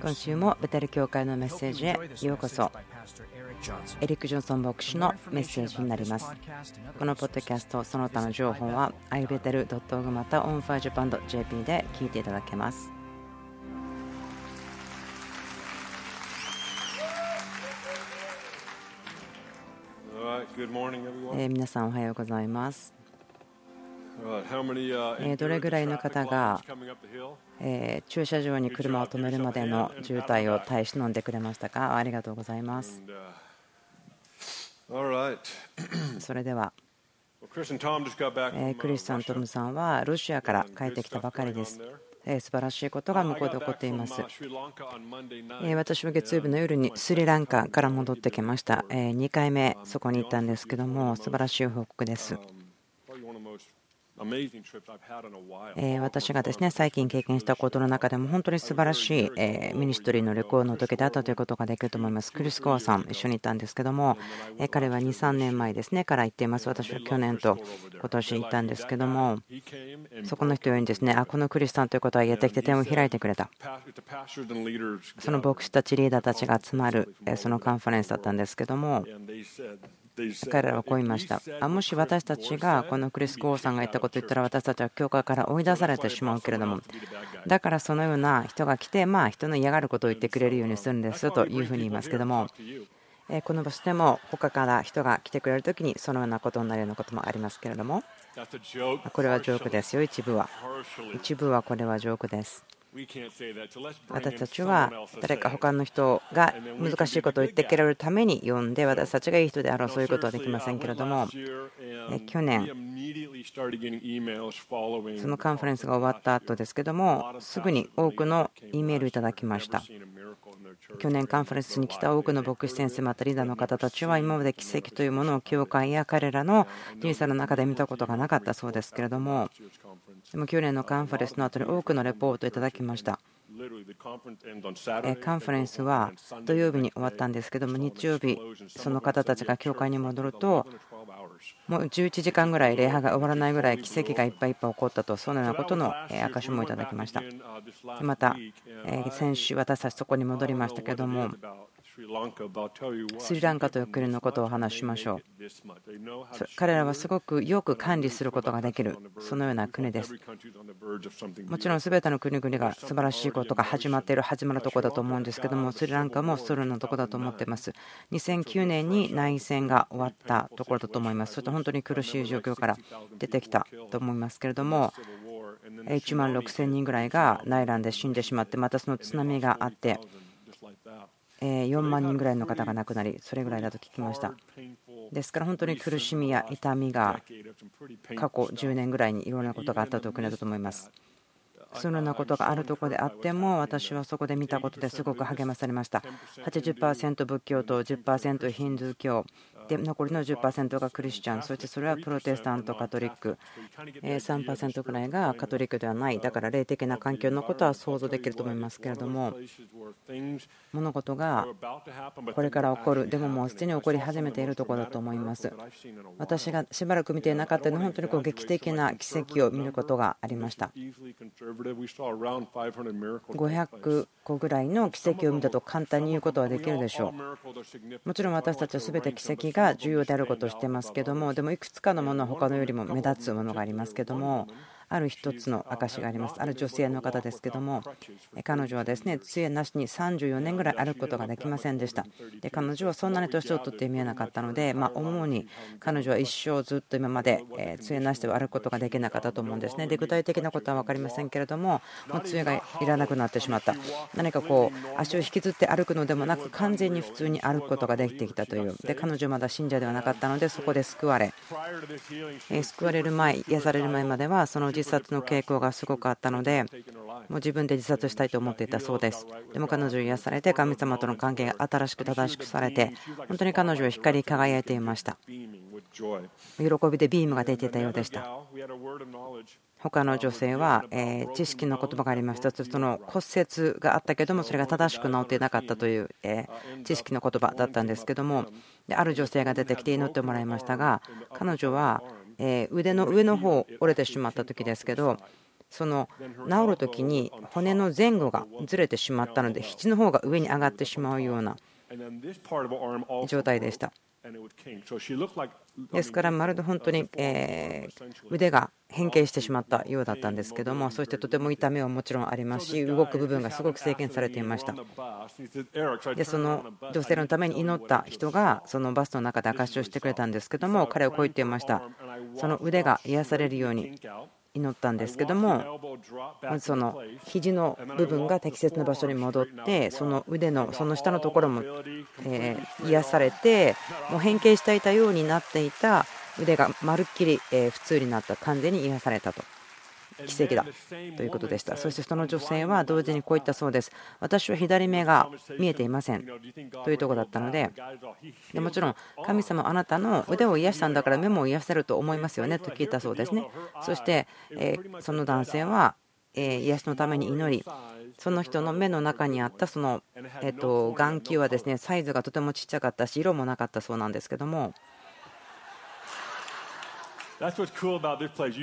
今週もベテル教会のメッセージへようこそエリック・ジョンソン牧師のメッセージになりますこのポッドキャストその他の情報は ibetel.org また onfirejapan.jp で聞いていただけますえー、皆さんおはようございますどれぐらいの方が駐車場に車を止めるまでの渋滞を耐え忍んでくれましたか？ありがとうございます。それでは。クリスさん、トムさんはロシアから帰ってきたばかりです。素晴らしいことが向こうで起こっています。私は月曜日の夜にスリランカから戻ってきました。2回目そこに行ったんですけども素晴らしい報告です私がですね最近経験したことの中でも本当に素晴らしいミニストリーの旅行の時であったということができると思います。クリス・コアさん、一緒に行ったんですけども、彼は2、3年前ですねから行っています。私は去年と今年行ったんですけども、そこの人よにですねあこのクリスさんということはやってきて手を開いてくれた。その牧師たち、リーダーたちが集まるそのカンファレンスだったんですけども、彼らはこう言いました。もし私たちがこのクリス・コーさんが言ったことを言ったら私たちは教会から追い出されてしまうけれども。だからそのような人が来てまあ人の嫌がることを言ってくれるようにするんですというふうに言いますけども。この場所でも他から人が来てくれる時にそのようなことになるようなこともありますけれども。これはジョークですよ一部は。一部はこれはジョークです。私たちは誰か他の人が難しいことを言ってくれるために呼んで私たちがいい人であろうそういうことはできませんけれども。去年そのカンファレンスが終わった後ですけどもすぐに多くの E メールいただきました。去年カンファレンスに来た多くの牧師先生またリーダーの方たちは今まで奇跡というものを教会や彼らの人生の中で見たことがなかったそうですけれども。でも去年のカンファレンスの後に多くのレポートをいただきました。カンファレンスは土曜日に終わったんですけども日曜日その方たちが教会に戻るともう11時間ぐらい礼拝が終わらないぐらい奇跡がいっぱいいっぱい起こったとそのようなことの証もいただきました。また先週私たちそこに戻りましたけどもスリランカという国のことを話しましょう。彼らはすごくよく管理することができる、そのような国です。もちろん全ての国々が素晴らしいことが始まっている、始まるところだと思うんですけども、スリランカもそれのところだと思っています。2009年に内戦が終わったところだと思います。そして本当に苦しい状況から出てきたと思いますけれども、1万6000人ぐらいが内乱で死んでしまって、またその津波があって、4万人ぐらいの方が亡くなり、それぐらいだと聞きました。ですから本当に苦しみや痛みが過去10年ぐらいにいろんなことがあったという国だと思います。そのようなことがあるところであっても私はそこで見たことですごく励まされました80%仏教と10%ヒンズー教で残りの10%がクリスチャン。そしてそれはプロテスタントカトリック。3%くらいがカトリックではない。だから霊的な環境のことは想像できると思いますけれども。物事がこれから起こる。でももうすでに起こり始めているところだと思います。私がしばらく見ていなかったのは本当にこう劇的な奇跡を見ることがありました。500個ぐらいの奇跡を見たと簡単に言うことはできるでしょう。もちろん私たちは全て奇跡が重要であることをしてますけどもでもいくつかのものは他のよりも目立つものがありますけどもある一つの証があります。ある女性の方ですけども、彼女はですね杖なしに34年ぐらい歩くことができませんでした。で彼女はそんなに年を取って見えなかったので、まあ、主に彼女は一生ずっと今まで杖なしでは歩くことができなかったと思うんですね。で具体的なことは分かりませんけれども、もう杖がいらなくなってしまった。何かこう足を引きずって歩くのでもなく、完全に普通に歩くことができてきたという。で彼女はまだ信者ではなかったので、そこで救われ、救われる前、癒される前までは、その自殺の傾向がすごくあったので、もう自分で自殺したいと思っていたそうです。でも彼女癒されて、神様との関係が新しく正しくされて、本当に彼女は光り輝いていました。喜びでビームが出ていたようでした。他の女性はえ知識の言葉がありましたその骨折があったけどもそれが正しく治っていなかったというえ知識の言葉だったんですけどもある女性が出てきて祈ってもらいましたが彼女は腕の上の方折れてしまった時ですけどその治る時に骨の前後がずれてしまったので肘の方が上に上がってしまうような状態でした。ですからまるで本当にえ腕が変形してしまったようだったんですけどもそしてとても痛みはもちろんありますし動く部分がすごく制限されていましたでその女性のために祈った人がそのバスの中で証しをしてくれたんですけども彼はこう言っていましたその腕が癒されるように祈ったんですけどもその肘の部分が適切な場所に戻ってその腕のその下のところもえ癒されてもう変形していたようになっていた腕がまるっきり普通になった完全に癒されたと。奇跡だ。ということでした。そしてその女性は同時にこう言ったそうです。私は左目が見えていません。というとこだったのででもちろん神様あなたの腕を癒したんだから目も癒せると思いますよね。と聞いたそうですね。そしてその男性は癒しのために祈りその人の目の中にあったそのえっと眼球はですねサイズがとてもちっちゃかったし色もなかったそうなんですけども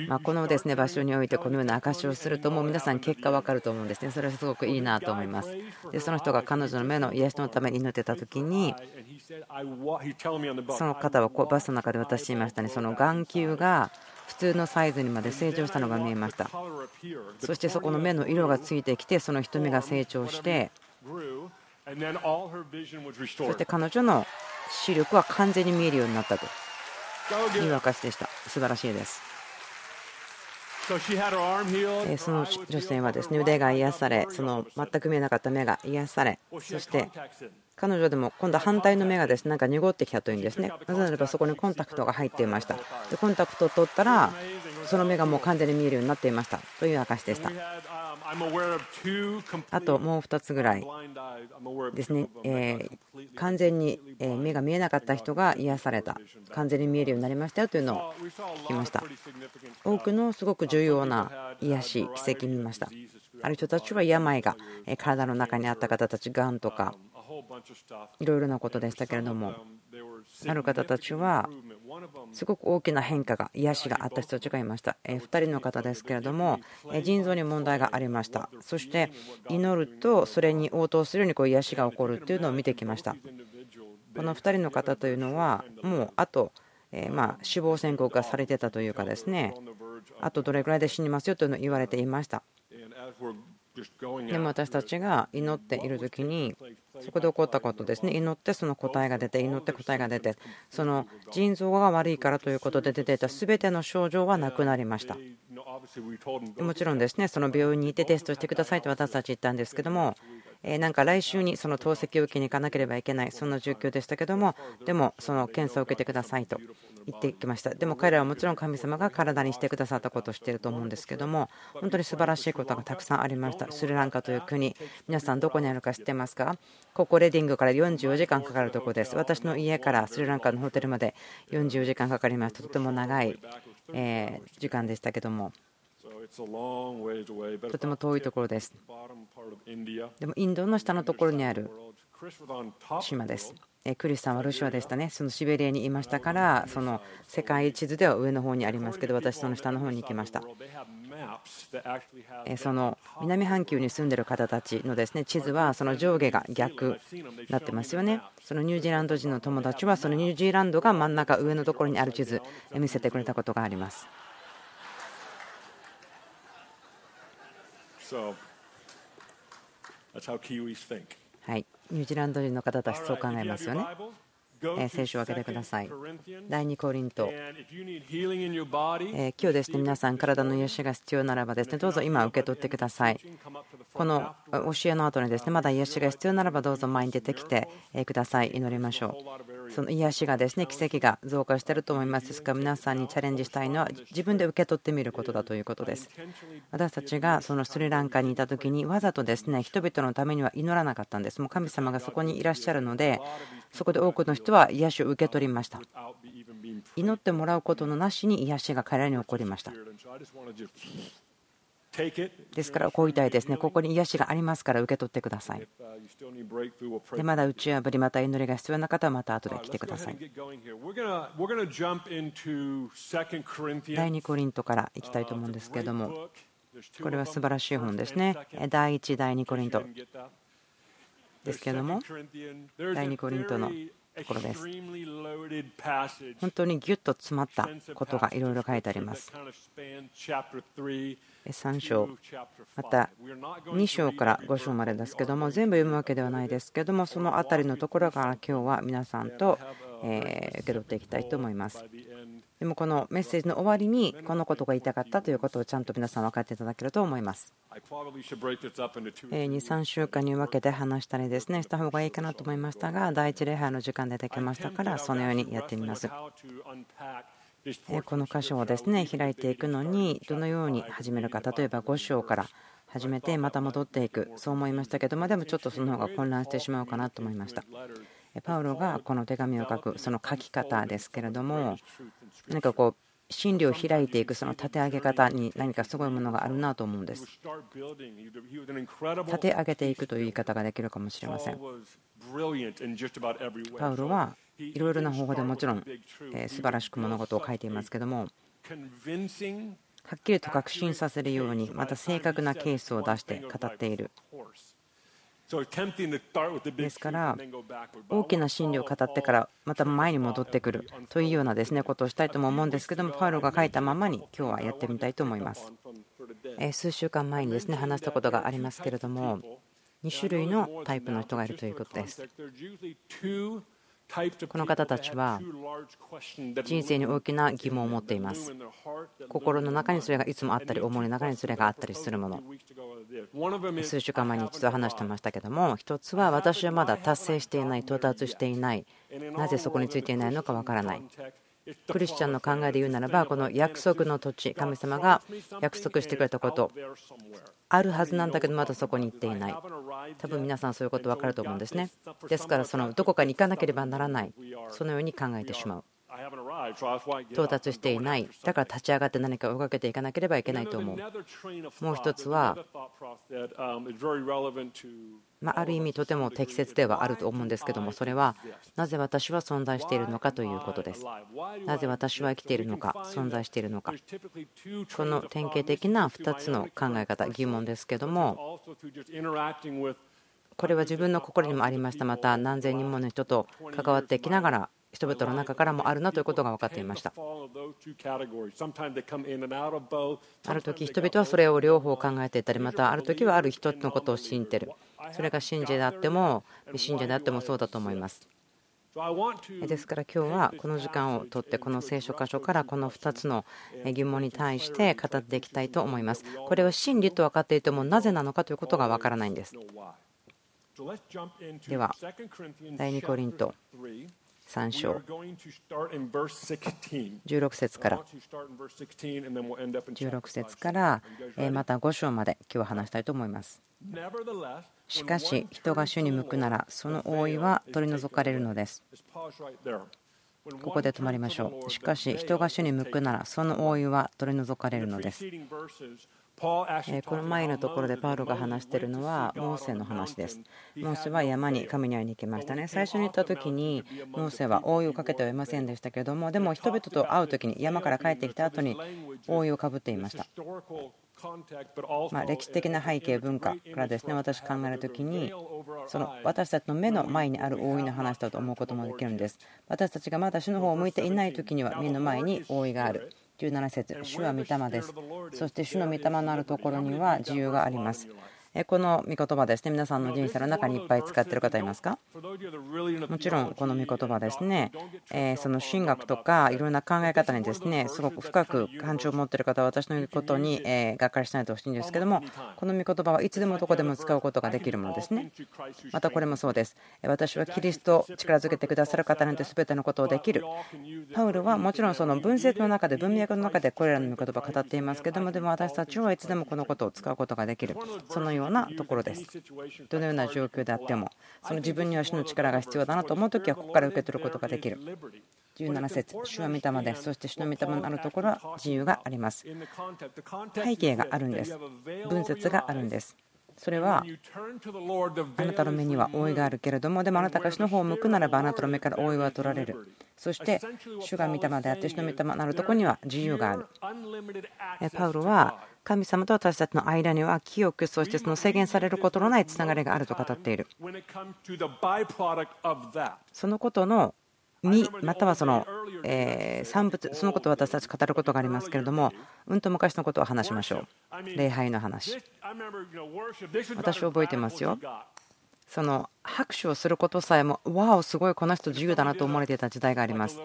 まこのですね場所においてこのような証しをするともう皆さん結果分かると思うんですね。それはすごくいいなと思います。でその人が彼女の目の癒しのために祈ってた時にその方はこうバスの中で私言いましたね。その眼球が普通のサイズにまで成長したのが見えました。そしてそこの目の色がついてきてその瞳が成長してそして彼女の視力は完全に見えるようになったという証でした。素晴らしいです。その女性はですね腕が癒されその全く見えなかった目が癒されそして彼女でも今度は反対の目がですねなんか濁ってきたというんですね。なぜならばそこにコンタクトが入っていました。でコンタクトを取ったらその目がもう完全に見えるようになっていました。という証でした。あともう2つぐらいですね、え完全に目が見えなかった人が癒された。完全に見えるようになりましたよというのを聞きました。多くのすごく重要な癒し奇跡見ました。ある人たちは病が体の中にあった方たちがんとかいろいろなことでしたけれどもある方たちはすごく大きな変化が癒しがあった人たちがいました。2人の方ですけれども腎臓に問題がありました。そして祈るとそれに応答するようにこう癒しが起こるっていうのを見てきました。この2人の方というのはもうあとま死亡宣告がされてたというかですねあとどれぐらいで死にますよというのを言われていました。でも私たちが祈っている時にそこで起こったことですね。祈ってその答えが出て祈って答えが出てその腎臓が悪いからということで出ていた全ての症状はなくなりました。もちろんですねその病院に行ってテストしてくださいと私たち言ったんですけどもなんか来週にその透析を受けに行かなければいけないそんな状況でしたけどもでもその検査を受けてくださいと言ってきました。でも彼らはもちろん神様が体にしてくださったことをしていると思うんですけども本当に素晴らしいことがたくさんありました。スリランカという国皆さんどこにあるか知ってますか？ここレディングから44時間かかるところです。私の家からスリランカのホテルまで44時間かかりました。とても長い時間でしたけども。とても遠いところです。でもインドの下のところにある島です。クリスさんはロシアでしたね、そのシベリアにいましたから、その世界地図では上の方にありますけど、私、その下の方に行きました。その南半球に住んでいる方たちのですね地図はその上下が逆になってますよね。そのニュージーランド人の友達はそのニュージーランドが真ん中上のところにある地図見せてくれたことがあります。はい、ニュージーランド人の方たちそう考えますよね。聖書を開けてください。第2コリント。今日ですね、皆さん、体の癒しが必要ならばですね、どうぞ今受け取ってください。この教えの後にですね、まだ癒しが必要ならばどうぞ前に出てきてください。祈りましょう。その癒しがですね、奇跡が増加していると思います。ですから皆さんにチャレンジしたいのは自分で受け取ってみることだということです。私たちがそのスリランカにいた時にわざとですね、人々のためには祈らなかったんです。もう神様がそこにいらっしゃるので、そこで多くの人は癒しを受け取りました。祈ってもらうことのなしに癒しが彼らに起こりました。ですからこう言いたいですね。ここに癒しがありますから受け取ってください。でまだ打ち破りまた祈りが必要な方はまた後で来てください。第2コリントからいきたいと思うんですけれどもこれは素晴らしい本ですね。第1、第2コリントですけれども、第2コリントのところです。本当にぎゅっと詰まったことがいろいろ書いてあります。3章、また2章から5章までですけども、全部読むわけではないですけども、その辺りのところから今日は皆さんと受け取っていきたいと思います。でもこのメッセージの終わりにこのことが言いたかったということをちゃんと皆さん分かっていただけると思います。23週間に分けて話したりですねした方がいいかなと思いましたが第1礼拝の時間でできましたからそのようにやってみます。この箇所をですね開いていくのにどのように始めるか例えば5章から始めてまた戻っていくそう思いましたけどもでもちょっとその方が混乱してしまうかなと思いました。パウロがこの手紙を書くその書き方ですけれども何かこう真理を開いていくその立て上げ方に何かすごいものがあるなと思うんです。立て上げていくという言い方ができるかもしれません。パウロはいろいろな方法でもちろん素晴らしく物事を書いていますけどもはっきりと確信させるようにまた正確なケースを出して語っている。ですから大きな真理を語ってからまた前に戻ってくるというようなですねことをしたいとも思うんですけどもパウロが書いたままに今日はやってみたいと思います。数週間前にですね話したことがありますけれども2種類のタイプの人がいるということですこの方たちは人生に大きな疑問を持っています。心の中にそれがいつもあったり思いの中にそれがあったりするもの。数週間前に一度話してましたけども一つは私はまだ達成していない到達していない。なぜそこについていないのかわからない。クリスチャンの考えで言うならばこの約束の土地神様が約束してくれたこと。あるはずなんだけどまだそこに行っていない。多分皆さんそういうこと分かると思うんですね。ですからそのどこかに行かなければならない。そのように考えてしまう。到達していないだから立ち上がって何かを追いかけていかなければいけないと思う。もう一つはまある意味とても適切ではあると思うんですけどもそれはなぜ私は存在しているのかということです。なぜ私は生きているのか存在しているのか。この典型的な2つの考え方疑問ですけどもこれは自分の心にもありました。また何千人もの人と関わっていきながら人々の中からもあるなということが分かっていました。ある時人々はそれを両方考えていたりまたある時はある人のことを信じてる。それが信者であっても信者であってもそうだと思います。ですから今日はこの時間をとってこの聖書箇所からこの2つの疑問に対して語っていきたいと思います。これは真理と分かっていてもなぜなのかということが分からないんです。では第2コリント。3章。16節から。16節からまた5章まで今日は話したいと思います。しかし人が主に向くならその覆いは取り除かれるのです。ここで止まりましょう。しかし人が主に向くならその覆いは取り除かれるのですこの前のところでパウロが話しているのはモーセの話です。モーセは山に神に会いに行きましたね。最初に行った時にモーセは覆いをかけてはいませんでしたけれどもでも人々と会う時に山から帰ってきた後に覆いをかぶっていました。ま歴史的な背景文化からですね私考える時にその私たちの目の前にある覆いの話だと思うこともできるんです私たちがまだ主の方を向いていない時には目の前に覆いがある17節主は御霊です。そして主の御霊のあるところには自由がありますこの御言葉ですね。皆さんの人生の中にいっぱい使っている方いますか？もちろんこの御言葉ですね。その神学とかいろんな考え方にですねすごく深く感情を持っている方は私の言うことにがっかりしないでほしいんですけどもこの御言葉はいつでもどこでも使うことができるものですね。またこれもそうです。私はキリスト力づけてくださる方なんて全てのことをできる。パウルはもちろんその文節の中で文脈の中でこれらの御言葉を語っていますけどもでも私たちはいつでもこのことを使うことができる。そのようようなところです。どのような状況であっても、その自分には主の力が必要だなと思うときは、ここから受け取ることができる。17節主は御霊です。そして主の御霊のあるところは自由があります。背景があるんです。文節があるんです。それはあなたの目には覆いがあるけれどもでもあなたが主の方を向くならばあなたの目から覆いは取られるそして主が御霊であって主の御霊なるところには自由があるパウロは神様と私たちの間には清くそしてその制限されることのないつながりがあると語っている。そのことの実またはその産物そのことを私たち語ることがありますけれどもうんと昔のことを話しましょう。礼拝の話。私覚えてますよ。その拍手をすることさえもわおすごいこの人自由だなと思われていた時代があります。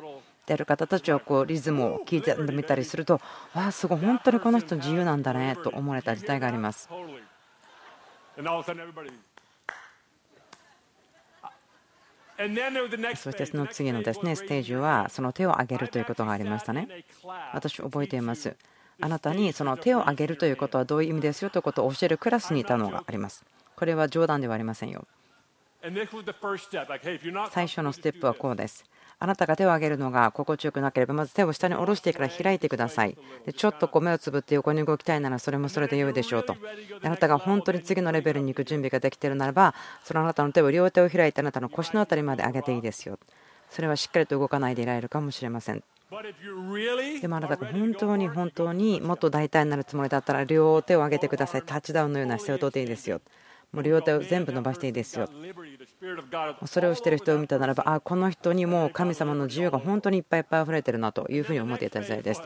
である方たちはこうリズムを聞いてみたりするとわあすごい本当にこの人自由なんだねと思われた時代がありますそしてその次のですねステージはその手を挙げるということがありましたね。私覚えています。あなたにその手を挙げるということはどういう意味ですよということを教えるクラスにいたのがあります。これは冗談ではありませんよ。最初のステップはこうです。あなたが手を挙げるのが心地よくなければまず手を下に下ろしてから開いてください。でちょっとこう目をつぶって横に動きたいならそれもそれで良いでしょうと。あなたが本当に次のレベルに行く準備ができているならばそのあなたの手を両手を開いてあなたの腰の辺りまで上げていいですよ。それはしっかりと動かないでいられるかもしれません。でもあなたが本当に本当にもっと大胆になるつもりだったら両手を上げてください。タッチダウンのような姿勢をとっていいですよ。もう両手を全部伸ばしていいですよ。それをしている人を見たならばあこの人にもう神様の自由が本当にいっぱいいっぱい溢れてるなというふうに思っていた時代です。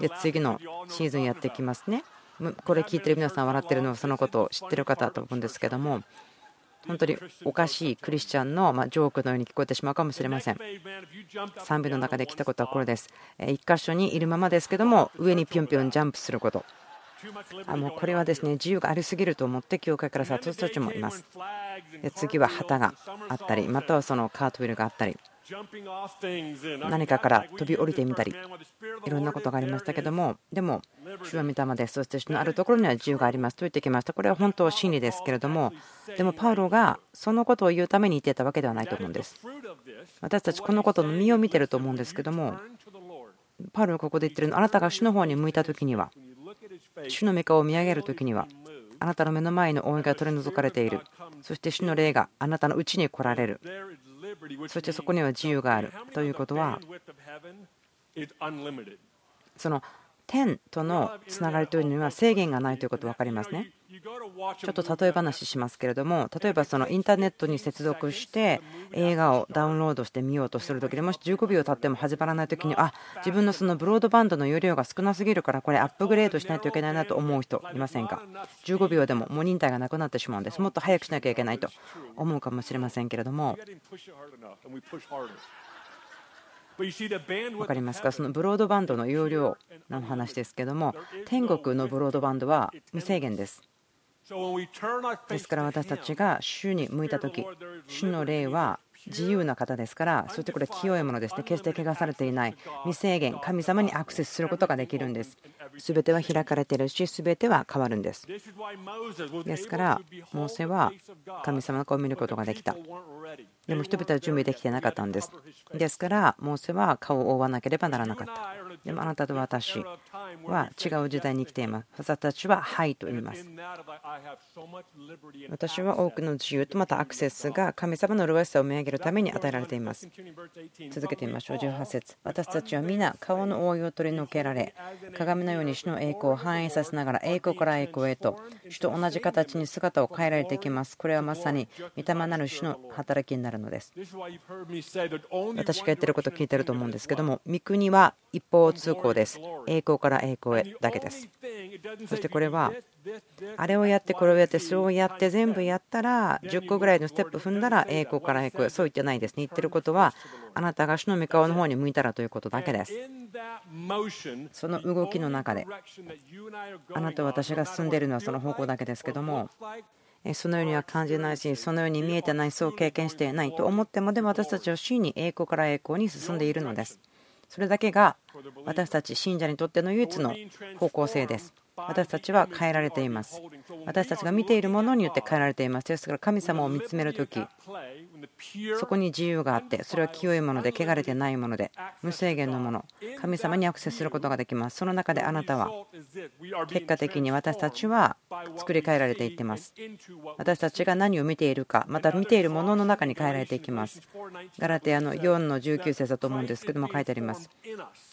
で次のシーズンやってきますね。これ聞いてる皆さん笑ってるのはそのことを知ってる方だと思うんですけども本当におかしいクリスチャンのジョークのように聞こえてしまうかもしれません。賛美の中で来たことはこれです。1箇所にいるままですけども上にぴょんぴょんジャンプすること。あもうこれはですね自由がありすぎると思って教会から諭す人たちもいます。で次は旗があったりまたはそのカートウィルがあったり何かから飛び降りてみたりいろんなことがありましたけどもでも主は御霊ですそして主のあるところには自由がありますと言ってきました。これは本当真理ですけれどもでもパウロがそのことを言うために言っていたわけではないと思うんです。私たちこのことの実を見てると思うんですけどもパウロがここで言ってるのあなたが主の方に向いた時には 主の御顔を見上げる時にはあなたの目の前の覆いが取り除かれている。そして主の霊があなたのうちに来られる。そしてそこには自由がある。ということはその天とのつながりというのは制限がないということ分かりますね。ちょっと例え話しますけれども例えばそのインターネットに接続して映画をダウンロードしてみようとする時にもし15秒経っても始まらない時にあ自分のそのブロードバンドの容量が少なすぎるからこれアップグレードしないといけないなと思う人いませんか？15秒でももう忍耐がなくなってしまうんです。もっと早くしなきゃいけないと思うかもしれませんけれども。分かりますか？そのブロードバンドの容量の話ですけども天国のブロードバンドは無制限ですですから私たちが主に向いた時主の霊は自由な方ですからそしてこれ清いものですね決して汚されていない未制限神様にアクセスすることができるんです。全ては開かれているし全ては変わるんです。ですからモーセは神様の顔を見ることができたでも人々は準備できてなかったんですですからモーセは顔を覆わなければならなかったでもあなたと私は違う時代に生きています。私たちははいと言います。私は多くの自由とまたアクセスが神様の麗しさを見上げるために与えられています。続けてみましょう。18節私たちは皆顔の覆いを取り除けられ、鏡のように主の栄光を反映させながら栄光から栄光へと、主と同じ形に姿を変えられていきます。これはまさに御霊なる主の働きになるのです。私が言ってること聞いてると思うんですけども、御国は一方通行です。栄光から栄光へだけです。そしてこれは、あれをやって、これをやって、そうやって全部やったら、10個ぐらいのステップ踏んだら栄光から栄光へ、そう言ってないですね。言ってることは、あなたが主の御顔の方に向いたらということだけです。その動きの中で、あなたと私が進んでいるのはその方向だけですけども、そのようには感じないし、そのように見えてない、そう経験していないと思っても、でも私たちは真に栄光から栄光に進んでいるのです。それだけが私たち信者にとっての唯一の方向性です。私たちは変えられています。私たちが見ているものによって変えられています。ですから神様を見つめる時、そこに自由があってそれは清いもので汚れてないもので無制限のもの。神様にアクセスすることができます。その中であなたは結果的に私たちは作り変えられていってます。私たちが何を見ているかまた見ているものの中に変えられていきます。ガラテアの4の19節だと思うんですけども書いてあります。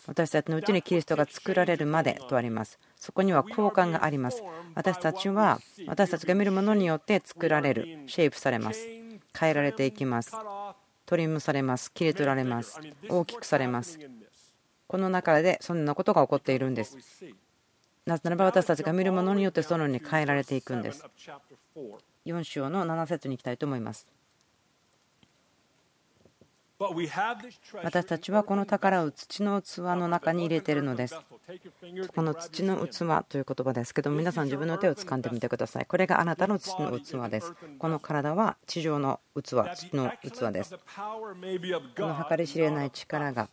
私たちのうちにキリストが作られるまでとあります。そこには交換があります。私たちは私たちが見るものによって作られるシェイプされます。変えられていきます。トリムされます。切り取られます。大きくされます。この中でそんなことが起こっているんです。なぜならば私たちが見るものによってそのように変えられていくんです。4章の7節に行きたいと思います。私たちはこの宝を土の器の中に入れているのです。この土の器という言葉ですけど皆さん自分の手を掴んでみてください。これがあなたの土の器です。この体は地上の器、土の器です。この計り知れない力が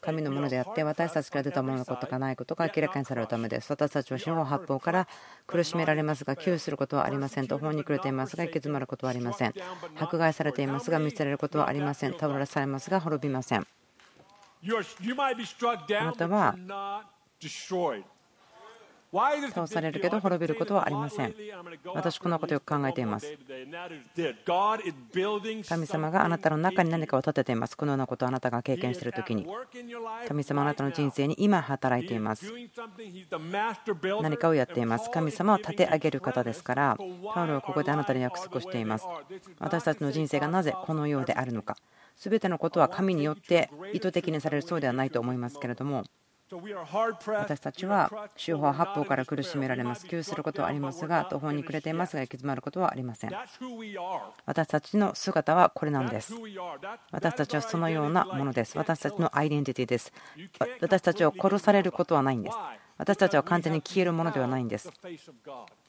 神のものであって私たちから出たもののことがないことが明らかにされるためです。私たちは四方八方から苦しめられますが窮することはありません途方に暮れていますが行き詰まることはありません。迫害されていますが見捨てられることはありません。倒らされますが滅びません。あなたは倒されるけど滅びることはありません。私このことよく考えています。神様があなたの中に何かを立てています。このようなことをあなたが経験している時に。神様あなたの人生に今働いています。何かをやっています。神様を立て上げる方ですからパウロはここであなたに約束しています。私たちの人生がなぜこのようであるのか。全てのことは神によって意図的にされるそうではないと思いますけれども私たちは四方八方から苦しめられます。窮することはありますが、途方に暮れていますが、行き詰まることはありません。私たちの姿はこれなんです。私たちはそのようなものです。私たちのアイデンティティです。私たちは殺されることはないんです。私たちは完全に消えるものではないんです。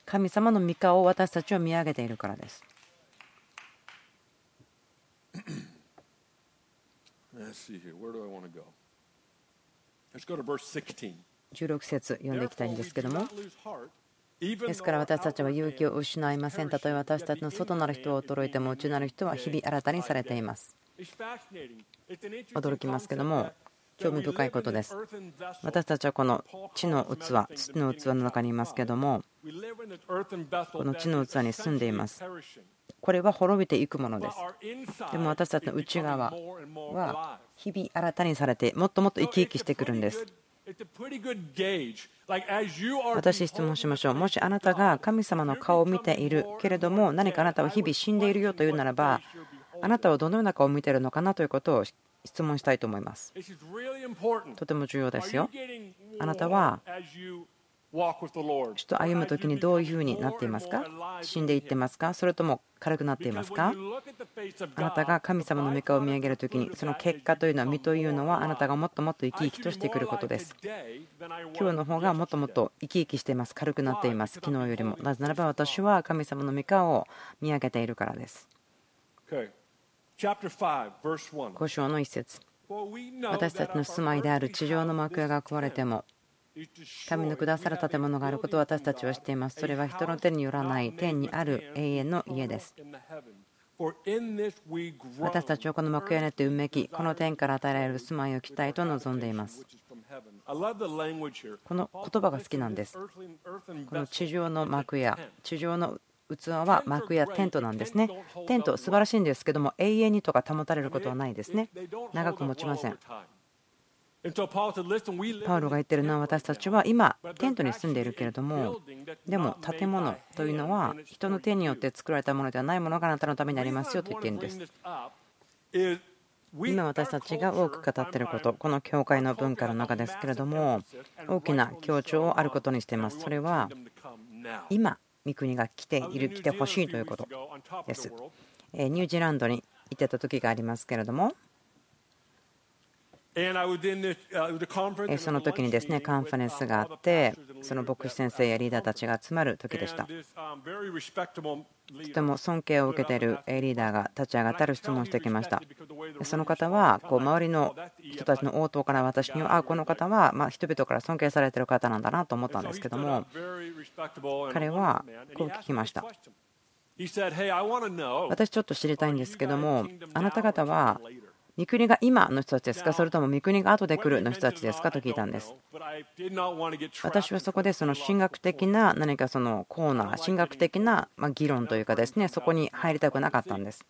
神様の御顔を私たちは見上げているからです。16節読んでいきたいんですけども。ですから私たちは勇気を失いません。たとえ私たちの外なる人は衰えても内なる人は日々新たにされています。驚きますけども興味深いことです。私たちはこの地の器土の器の中にいますけどもこの地の器に住んでいます。これは滅びていくものです。でも私たちの内側は日々新たにされてもっともっと生き生きしてくるんです。私質問しましょう。もしあなたが神様の顔を見ているけれども何かあなたは日々死んでいるよというならばあなたはどのような顔を見ているのかなということを質問したいと思います。とても重要ですよ。あなたは主と歩む時にどういうふうになっていますか？死んでいってますか？それとも軽くなっていますか？あなたが神様の御顔を見上げる時にその結果というのは身というのはあなたがもっともっと生き生きとしてくることです。今日の方がもっともっと生き生きしています。軽くなっています。昨日よりも。なぜならば私は神様の御顔を見上げているからです5章の一節私たちの住まいである地上の幕屋が壊れても神の下された建物があることを私たちは知っています。それは人の手によらない天にある永遠の家です。私たちはこの幕屋にてうめき、この天から与えられる住まいを期待と望んでいます。この言葉が好きなんです。この地上の幕屋、地上の器は幕やテントなんですね。テント素晴らしいんですけども永遠にとか保たれることはないですね。長く持ちません。パウロが言ってるのは私たちは今テントに住んでいるけれどもでも建物というのは人の手によって作られたものではないものがあなたのためになりますよと言っているんです今私たちが多く語っていることこの教会の文化の中ですけれども大きな強調をあることにしていますそれは今御国が来ている来てほしいということです。ニュージーランドに行ってた時がありますけれどもその時にですねカンファレンスがあってその牧師先生やリーダーたちが集まる時でした。とても尊敬を受けているリーダーが立ち上がったり質問してきました。その方はこう周りの人たちの応答から私にはあこの方はま人々から尊敬されている方なんだなと思ったんですけども。彼はこう聞きました。私ちょっと知りたいんですけどもあなた方は御国が今の人たちですか？それとも御国が後で来るの人たちですか？と聞いたんです。私はそこでその神学的な何かそのコーナー神学的な議論というかですねそこに入りたくなかったんです。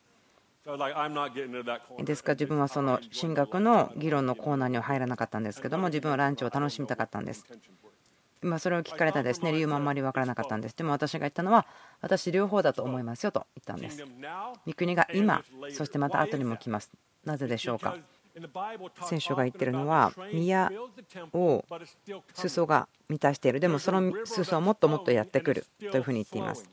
ですから自分はその神学の議論のコーナーには入らなかったんですけども自分はランチを楽しみたかったんです今それを聞かれたですね理由もあんまり分からなかったんです。でも私が言ったのは私両方だと思いますよと。言ったんです。御国が今そしてまた後にも来ます。なぜでしょうか？聖書が言ってるのは宮を裾が満たしている。でもその裾はもっともっとやってくるというふうに言っています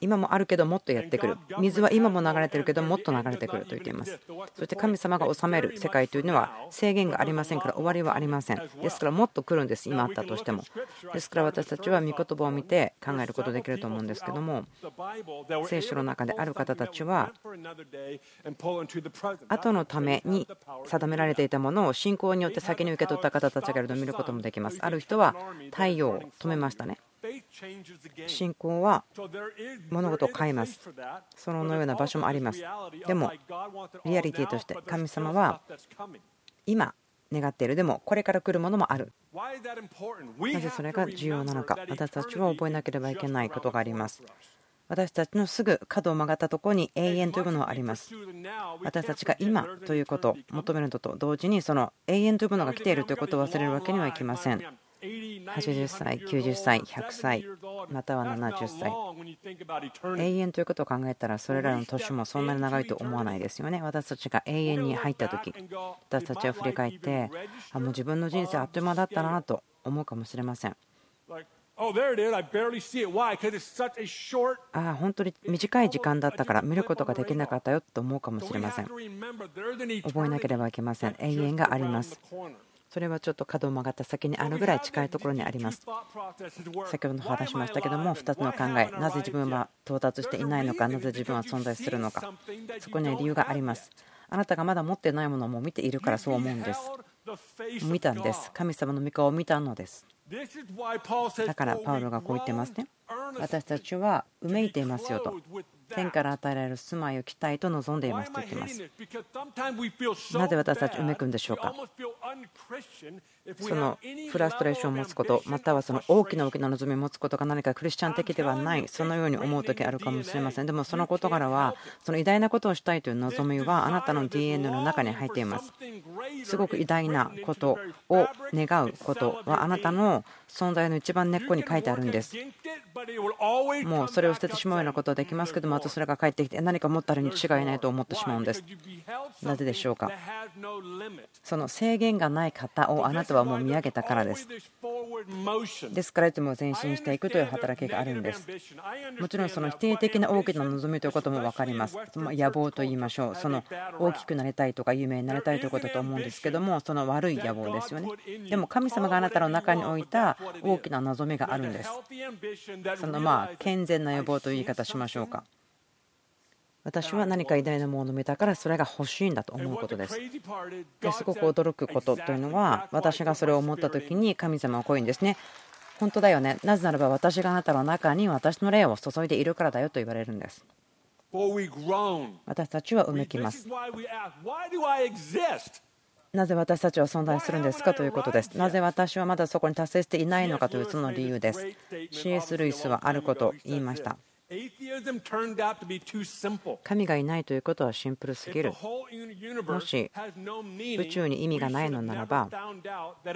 今もあるけどもっとやってくる。水は今も流れてるけどもっと流れてくると言っています。そして神様が治める世界というのは制限がありませんから終わりはありません。ですからもっと来るんです今あったとしても。ですから私たちは御言葉を見て考えることできると思うんですけども聖書の中である方たちは後のために定められていたものを信仰によって先に受け取った方たちがいると見ることもできます。ある人は太陽を止めましたね信仰は物事を変えます。そのような場所もあります。でも、リアリティとして神様は今願っている。でも、これから来るものもある。なぜそれが重要なのか。私たちは覚えなければいけないことがあります。私たちのすぐ角を曲がったところに永遠というものはあります。私たちが今ということを求めるのと同時にその永遠というものが来ているということを忘れるわけにはいきません。80歳、90歳、100歳、または70歳。永遠ということを考えたら、それらの年もそんなに長いと思わないですよね。私たちが永遠に入った時私たちは振り返って、あもう自分の人生あっという間だったなと思うかもしれません。ああ、本当に短い時間だったから見ることができなかったよと思うかもしれません。覚えなければいけません。永遠があります。それはちょっと角を曲がった先にあるぐらい近いところにあります。先ほど話しましたけども2つの考えなぜ自分は到達していないのかなぜ自分は存在するのか。そこには理由があります。あなたがまだ持ってないものをも見ているからそう思うんです。見たんです。神様の御顔を見たのです。だからパウロがこう言ってますね。私たちはうめいていますよと。天から与えられる住まいを期待と望んでいますと言っています。なぜ私たちうめくんでしょうか？そのフラストレーションを持つことまたはその大きな大きな望みを持つことが何かクリスチャン的ではない。そのように思う時あるかもしれません。でもその事柄はその偉大なことをしたいという望みはあなたの DNA の中に入っています。すごく偉大なことを願うことはあなたの存在の一番根っこに書いてあるんです。もうそれを捨ててしまうようなことはできますけどもまたそれが返ってきて何か持ったらに違いないと思ってしまうんです。なぜでしょうか？その制限がない方をあなたはもう見上げたからです。ですからいつも前進していくという働きがあるんです。もちろんその否定的な大きな望みということも分かります。野望と言いましょう。その大きくなりたいとか有名になりたいということだと思うんですけどもその悪い野望ですよね。でも神様があなたの中に置いた大きな望みがあるんです。そのまあ健全な予防という言い方しましょうか。私は何か偉大なものを見たからそれが欲しいんだと思うことです。ですごく驚くことというのは私がそれを思った時に神様はこういうんですね。本当だよね。なぜならば私があなたの中に私の霊を注いでいるからだよと言われるんです。私たちはうめきます。なぜ私たちは存在するんですかということです。なぜ私はまだそこに達成していないのかというその理由です。C.S. ルイスはあることを言いました。神がいないということはシンプルすぎる。もし宇宙に意味がないのならば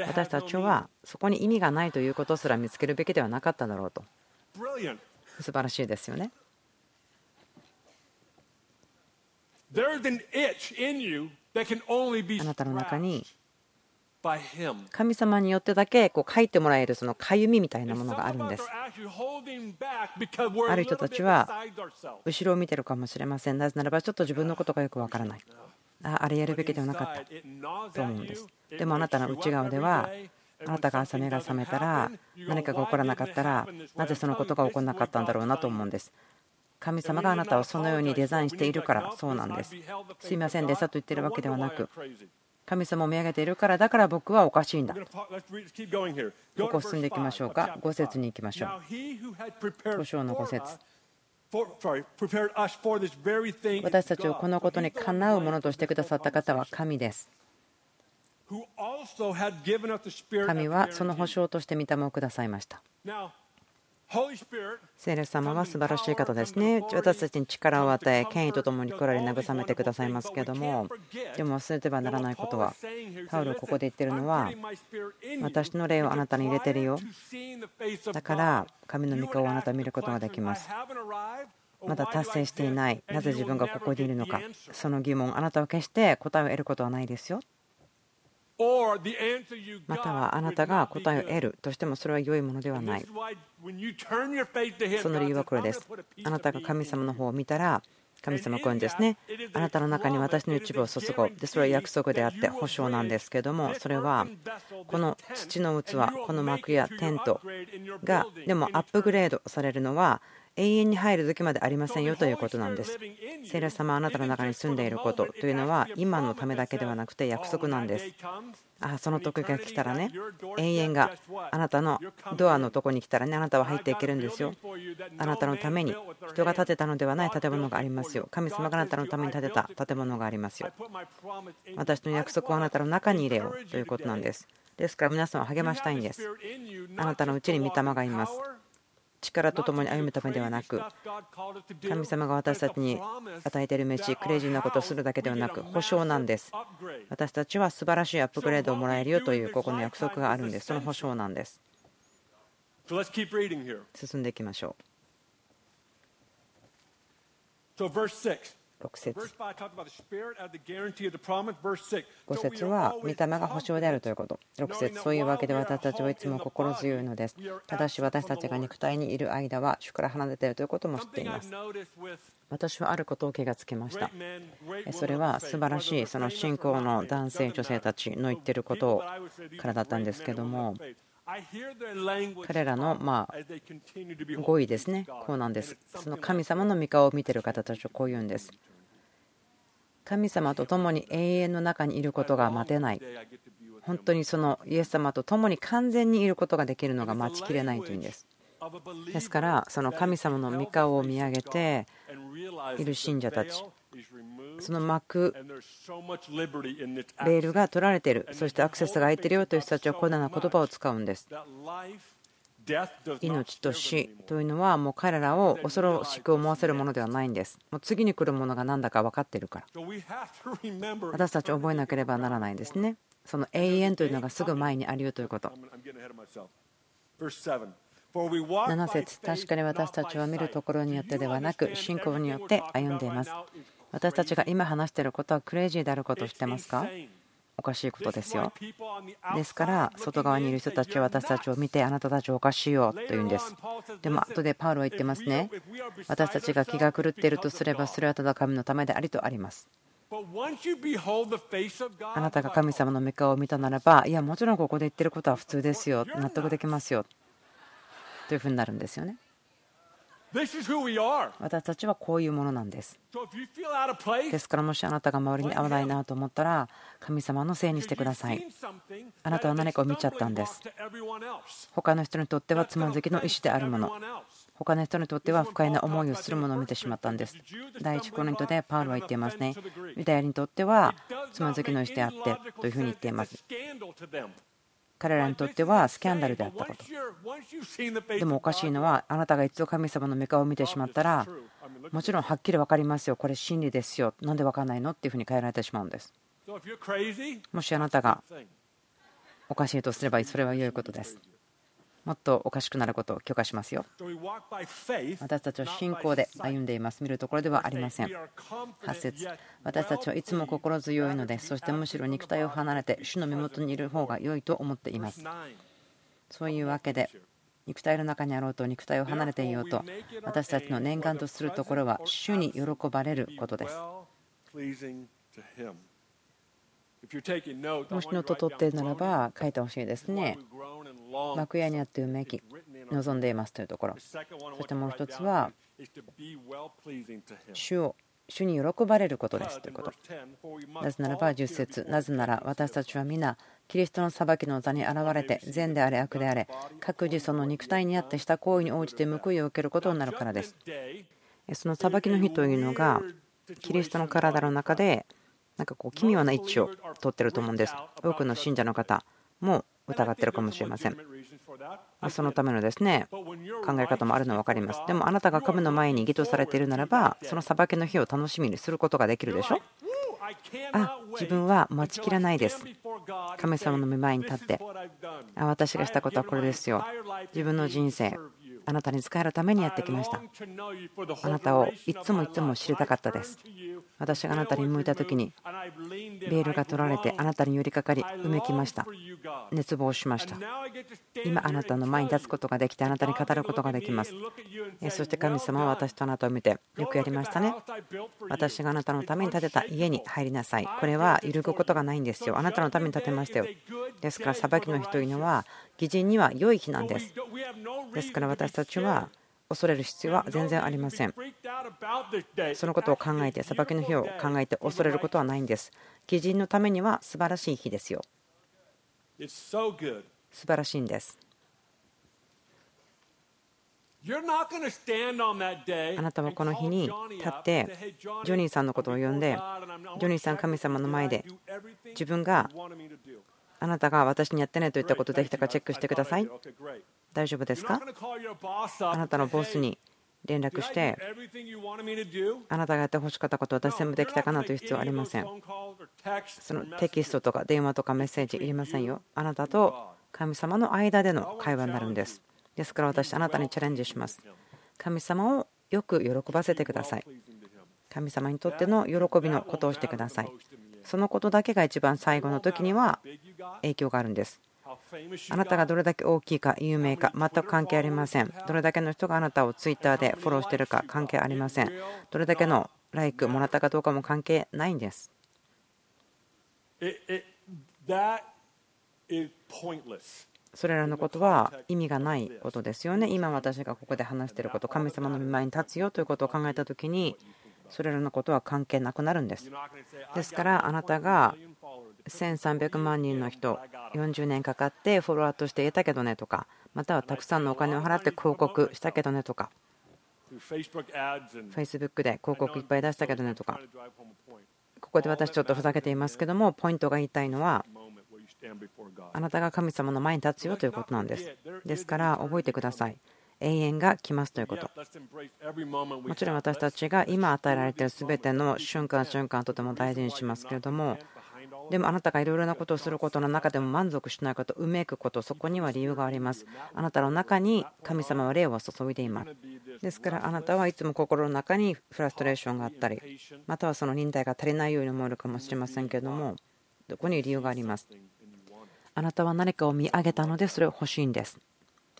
私たちはそこに意味がないということすら見つけるべきではなかっただろうと。素晴らしいですよね。あなたの中に神様によってだけこう書いてもらえるそのかゆみみたいなものがあるんです。ある人たちは後ろを見てるかもしれません。なぜならばちょっと自分のことがよくわからない。ああれやるべきではなかったと思うんです。でもあなたの内側ではあなたが朝目が覚めたら何かが起こらなかったらなぜそのことが起こらなかったんだろうなと思うんです。神様があなたをそのようにデザインしているからそうなんです。すいませんでしたと言ってるわけではなく神様を見上げているからだから僕はおかしいんだ。ここ進んでいきましょう。か5節に行きましょう。5章の5節。私たちをこのことにかなうものとしてくださった方は神です。神はその保証として御霊をくださいました。聖霊様は素晴らしい方ですね。私たちに力を与え、権威とともに来られ慰めてくださいますけども、でも忘れてはならないことは、パウロここで言ってるのは、私の霊をあなたに入れてるよ。だから、神の御顔をあなたは見ることができます。まだ達成していない、なぜ自分がここにいるのか、その疑問、あなたは決して答えを得ることはないですよ。またはあなたが答えを得るとしてもそれは良いものではない。その理由はこれです。あなたが神様の方を見たら神様こういうんですね。あなたの中に私の一部を注ごう。でそれは約束であって保証なんですけどもそれはこの土の器この幕やテントがでもアップグレードされるのは永遠に入る時までありませんよということなんです。聖霊様あなたの中に住んでいることというのは今のためだけではなくて約束なんです。あその時が来たらね永遠があなたのドアのとこに来たらねあなたは入っていけるんですよ。あなたのために人が建てたのではない建物がありますよ。神様があなたのために建てた建物がありますよ。私の約束をあなたの中に入れようということなんです。ですから皆さんを励ましたいんです。あなたのうちに御霊がいます。力とともに歩むためではなく神様が私たちに与えている飯クレイジーなことをするだけではなく保証なんです。私たちは素晴らしいアップグレードをもらえるよというここの約束があるんです。その保証なんです。進んでいきましょう6節。5節は御霊が保証であるということ。6節そういうわけで私たちはいつも心強いのです。ただし私たちが肉体にいる間は主から離れているということも知っています。私はあることを気がつきました。それは素晴らしいその信仰の男性女性たちの言ってることからだったんですけども彼らのまあ語彙ですね、こうなんです。その神様の御顔を見てる方たちはこう言うんです。神様と共に永遠の中にいることが待てない。本当にそのイエス様と共に完全にいることができるのが待ちきれないというんです。ですからその神様の御顔を見上げている信者たちその幕レールが取られているそしてアクセスが空いているよという人たちはこのような言葉を使うんです。命と死というのはもう彼らを恐ろしく思わせるものではないんです。もう次に来るものが何だか分かっているから。私たち覚えなければならないですね。その永遠というのがすぐ前にあるよということ。7節確かに私たちは見るところによってではなく信仰によって歩んでいます私たちが今話していることはクレイジーであることを知ってますか？おかしいことですよ。ですから外側にいる人たちは私たちを見てあなたたちおかしいよと言うんです。でも後でパウロは言ってますね。私たちが気が狂っているとすればそれはただ神のためでありとあります。あなたが神様の御顔を見たならばいやもちろんここで言ってることは普通ですよ。納得できますよ。というふうになるんですよね。私たちはこういうものなんです。ですからもしあなたが周りに合わないなと思ったら神様のせいにしてください。あなたは何かを見ちゃったんです。他の人にとってはつまずきの意思であるもの。他の人にとっては不快な思いをするものを見てしまったんです。第1コリントでパウロは言っていますね。ユダヤにとってはつまずきの意思であってというふうに言っています。彼らにとってはスキャンダルであったこと。でもおかしいのはあなたが一度神様の御顔を見てしまったらもちろんはっきり分かりますよ。これ真理ですよ。なんで分かんないのっていうふうに変えられてしまうんです。もしあなたがおかしいとすればそれは良いことですもっとおかしくなることを許可しますよ。私たちは信仰で歩んでいます。見るところではありません。8節私たちはいつも心強いので、そしてむしろ肉体を離れて主の身元にいる方が良いと思っています。そういうわけで、肉体の中にあろうと肉体を離れていようと、私たちの念願とするところは主に喜ばれることです。もしノート取っているならば書いてほしいですね。幕屋にあってうめき望んでいますというところ。そしてもう一つは主を主に喜ばれることですということ。なぜならば10節なぜなら私たちは皆キリストの裁きの座に現れて善であれ悪であれ各自その肉体にあってした行為に応じて報いを受けることになるからです。その裁きの日というのがキリストの体の中でなんかこう奇妙な位置を取ってると思うんです。多くの信者の方も疑ってるかもしれません。そのためのですね考え方もあるのは分かります。でもあなたが神の前に義とされているならばその裁きの日を楽しみにすることができるでしょ？あ自分は待ちきらないです。神様の御前に立って。あ私がしたことはこれですよ。自分の人生。あなたに使えるためにやってきました。あなたをいつもいつも知りたかったです。私があなたに向いた時にベールが取られてあなたに寄りかかりうめきました。熱望しました。今あなたの前に立つことができてあなたに語ることができます。そして神様は私とあなたを見てよくやりましたね。私があなたのために建てた家に入りなさい。これは揺るぐことがないんですよ。あなたのために建てましたよ。ですから裁きの日というのは義人には良い日なんですですから私たちは恐れる必要は全然ありません。そのことを考えて、裁きの日を考えて恐れることはないんです。義人のためには素晴らしい日ですよ。素晴らしいんです。あなたはこの日に立ってジョニーさんのことを呼んでジョニーさん神様の前で自分があなたが私にやってないといったことできたかチェックしてください。大丈夫ですか？あなたのボスに連絡して、あなたがやってほしかったこと、私全部できたかなという必要はありません。そのテキストとか電話とかメッセージいりませんよ。あなたと神様の間での会話になるんです。ですから私、あなたにチャレンジします。神様をよく喜ばせてください。神様にとっての喜びのことをしてください。そのことだけが一番最後の時には影響があるんです。あなたがどれだけ大きいか有名か全く関係ありません。どれだけの人があなたをツイッターでフォローしているか関係ありません。どれだけのライクもらったかどうかも関係ないんです。それらのことは意味がないことですよね。今私がここで話していること、神様の御前に立つよということを考えたときに、それらのことは関係なくなるんです。ですからあなたが1300万人の人40年かかってフォロワーとして得たけどねとかまたはたくさんのお金を払って広告したけどねとか Facebook で広告いっぱい出したけどねとかここで私ちょっとふざけていますけどもポイントが言いたいのはあなたが神様の前に立つよということなんです。ですから覚えてください永遠が来ますということ。もちろん私たちが今与えられている全ての瞬間瞬間とても大事にしますけれども、でもあなたがいろいろなことをすることの中でも満足しないこと、うめくこと、そこには理由があります。あなたの中に神様は霊を注いでいます。ですからあなたはいつも心の中にフラストレーションがあったり、またはその忍耐が足りないように思えるかもしれませんけれども、どこに理由があります？あなたは何かを見上げたのでそれを欲しいんです。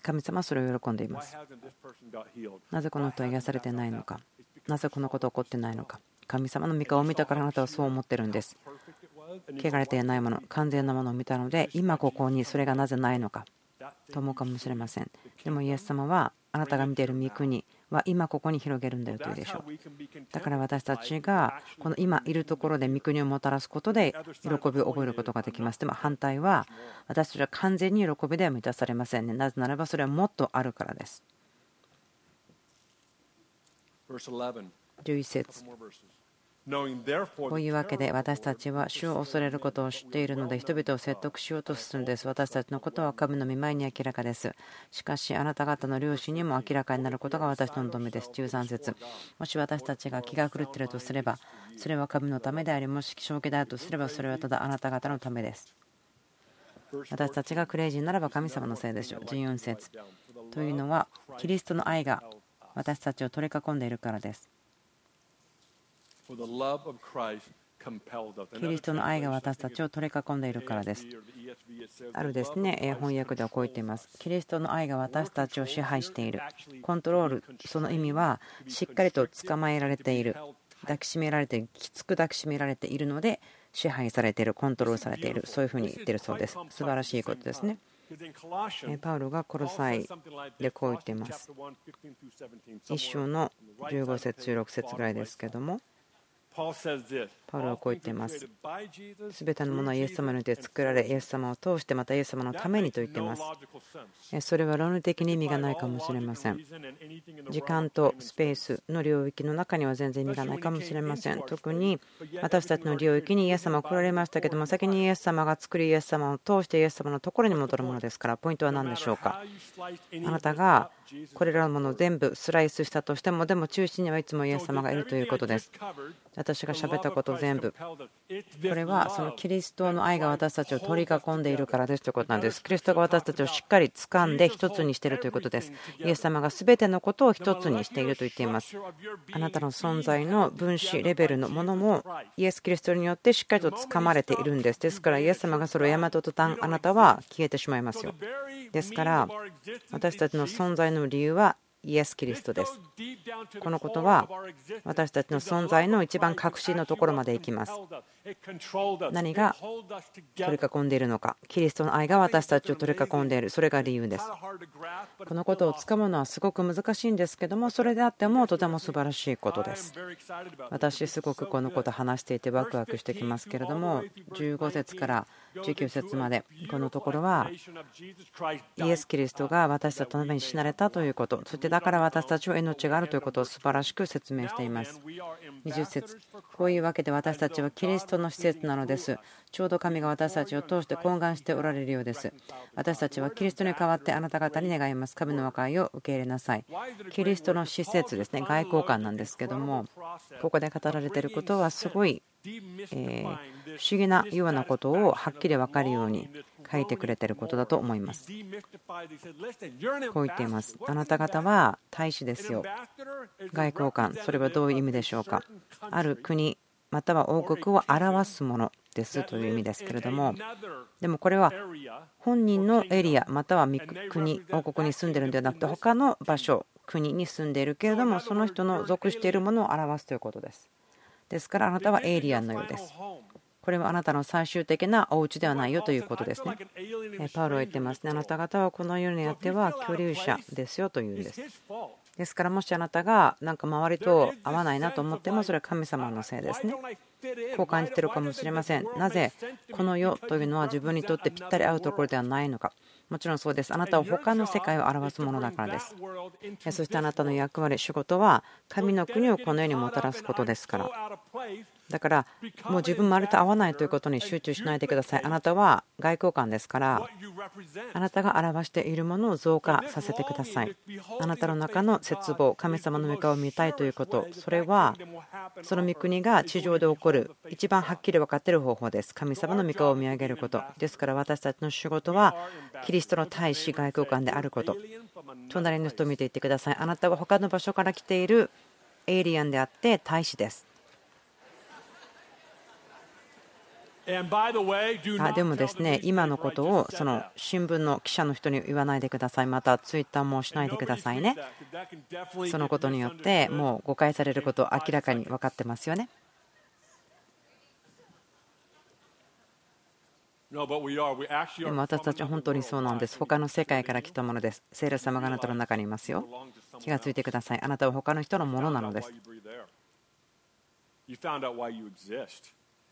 神様はそれを喜んでいます。なぜこの人は癒されてないのか、なぜこのこと起こってないのか、神様の御顔を見たからあなたはそう思ってるんです。汚れていないもの、完全なものを見たので、今ここにそれがなぜないのかと思うかもしれません。でもイエス様は、あなたが見ている御国は今ここに広げるんだよというでしょう。だから私たちがこの今いるところで御国をもたらすことで喜びを覚えることができます。でも反対は私たちは完全に喜びでは満たされませんね。なぜならばそれはもっとあるからです。11節こういうわけで私たちは主を恐れることを知っているので人々を説得しようとするんです。私たちのことは神の御前に明らかです。しかしあなた方の両親にも明らかになることが私の務めです。13節もし私たちが気が狂っているとすればそれは神のためでありもし正気であるとすればそれはただあなた方のためです。私たちがクレイジーならば神様のせいでしょう。14節というのはキリストの愛が私たちを取り囲んでいるからです。キリストの愛が私たちを取り囲んでいるからです。あるですね翻訳ではこう言っています。キリストの愛が私たちを支配している。コントロール、その意味はしっかりと捕まえられている。抱きしめられている、きつく抱きしめられているので支配されている、コントロールされている、そういうふうに言っているそうです。素晴らしいことですね。パウロがコロサイでこう言っています。一章の15節16節ぐらいですけども。パウロはこう言っています。すべてのものはイエス様によって作られ、イエス様を通してまたイエス様のためにと言っています。それは論理的に意味がないかもしれません。時間とスペースの領域の中には全然意味がないかもしれません。特に私たちの領域にイエス様が来られましたけども、先にイエス様が作り、イエス様を通してイエス様のところに戻るものですから、ポイントは何でしょうか？あなたがこれらのものを全部スライスしたとしても、でも中心にはいつもイエス様がいるということです。私が喋ったこと全部、これはそのキリストの愛が私たちを取り囲んでいるからですということなんです。キリストが私たちをしっかり掴んで一つにしているということです。イエス様が全てのことを一つにしていると言っています。あなたの存在の分子レベルのものもイエス・キリストによってしっかりと掴まれているんです。ですから、イエス様がそれをやめた途端、あなたは消えてしまいますよ。ですから、私たちの存在の理由はイエス・キリストです。このことは私たちの存在の一番核心のところまで行きます。何が取り囲んでいるのか、キリストの愛が私たちを取り囲んでいる、それが理由です。このことをつかむのはすごく難しいんですけども、それであってもとても素晴らしいことです。私、すごくこのこと話していてワクワクしてきますけれども、15節から19節まで、このところは、イエス・キリストが私たちのために死なれたということ、そしてだから私たちは命があるということを素晴らしく説明しています。20節こういうわけで私たちはキリストの施設なのです。ちょうど神が私たちを通して懇願しておられるようです。私たちはキリストに代わってあなた方に願います。神の和解を受け入れなさい。キリストの施設ですね、外交官なんですけども、ここで語られていることはすごいえ不思議なようなことをはっきり分かるように書いてくれていることだと思います。こう言っています。あなた方は大使ですよ。外交官、それはどういう意味でしょうか。ある国または王国を表すものですという意味ですけれども、でもこれは本人のエリアまたは国、王国に住んでるんではなくて、他の場所、国に住んでいるけれども、その人の属しているものを表すということです。ですからあなたはエイリアンのようです。これはあなたの最終的なお家ではないよということですね。パウロは言ってますね。あなた方はこの世にあっては居留者ですよというんです。ですからもしあなたがなんか周りと合わないなと思ってもそれは神様のせいですね。こう感じてるかもしれません。なぜこの世というのは自分にとってぴったり合うところではないのか。もちろんそうです。あなたは他の世界を表すものだからです。そしてあなたの役割、仕事は神の国をこの世にもたらすことですから。だからもう自分周りと合わないということに集中しないでください。あなたは外交官ですから、あなたが表しているものを増加させてください。あなたの中の絶望、神様の御顔を見たいということ、それはその御国が地上で起こる一番はっきり分かっている方法です。神様の御顔を見上げること。ですから私たちの仕事はキリストの大使、外交官であること。隣の人を見ていってください。あなたは他の場所から来ているエイリアンであって大使です。あでもですね今のことをその新聞の記者の人に言わないでくださいまたツイッターもしないでくださいねそのことによってもう誤解されること明らかに分かってますよねでも私たちは本当にそうなんです。他の世界から来たものです。聖霊様があなたの中にいますよ。気がついてください。あなたは他の人のものなのです。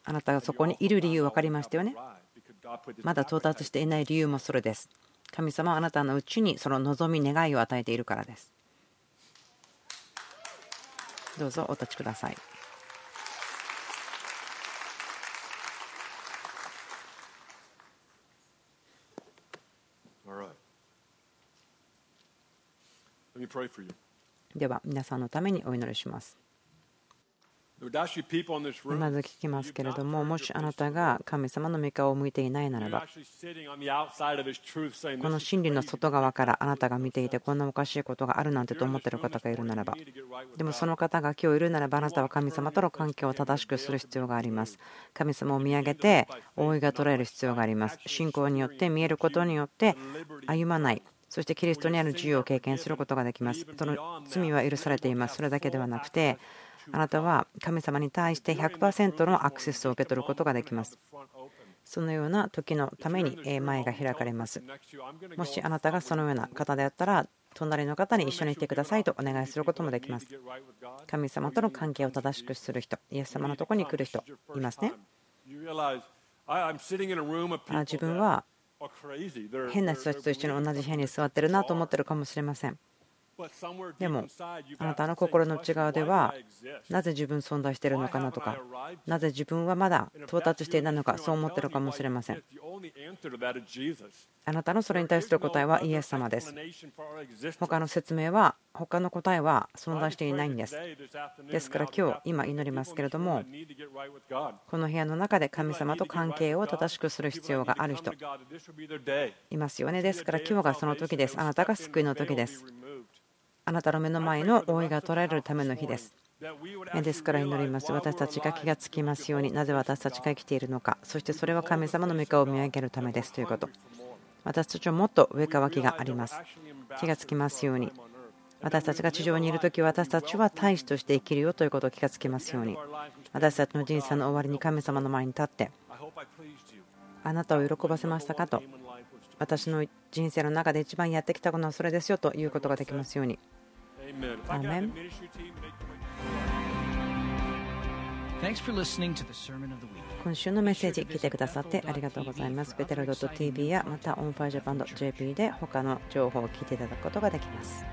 あなたがそこにいる理由分かりましたよね？まだ到達していない理由もそれです。神様はあなたのうちにその望み、願いを与えているからです。どうぞお立ちください。では皆さんのためにお祈りします。まず聞きますけれども、もしあなたが神様の御顔を向いていないならば、この真理の外側からあなたが見ていて、こんなおかしいことがあるなんてと思っている方がいるならば、でもその方が今日いるならば、あなたは神様との関係を正しくする必要があります。神様を見上げて、覆いが捉える必要があります。信仰によって見えることによって歩まない。そしてキリストにある自由を経験することができます。その罪は許されています。それだけではなくて、あなたは神様に対して100%のアクセスを受け取ることができます。そのような時のために前が開かれます。もしあなたがそのような方であったら、隣の方に一緒にいてくださいとお願いすることもできます神様との関係を正しくする人イエス様のところに来る人いますね自分は変な人たちと一緒に同じ部屋に座ってるなと思ってるかもしれませんでもあなたの心の内側ではなぜ自分存在しているのかなとかなぜ自分はまだ到達していないのかそう思っているかもしれません。あなたのそれに対する答えはイエス様です。他の説明は他の答えは存在していないんです。ですから今日今祈りますけれどもこの部屋の中で神様と関係を正しくする必要がある人。いますよね。ですから今日がその時です。あなたが救いの時ですあなたの目の前の覆いが取られるための日です。ですから祈ります。私たちが気がつきますように、なぜ私たちが生きているのか、そしてそれは神様の御顔を見上げるためですということ。私たちはもっと上かきがあります。気がつきますように。私たちが地上にいるとき、私たちは大使として生きるよということを気がつきますように。私たちの人生の終わりに神様の前に立って、あなたを喜ばせましたかと。私の人生の中で一番やってきたことはそれですよということができますように。アーメン今週のメッセージ聞いてくださってありがとうございます。 Bethel.tv やまたオンファイジャパン .jp で他の情報を聞いていただくことができます。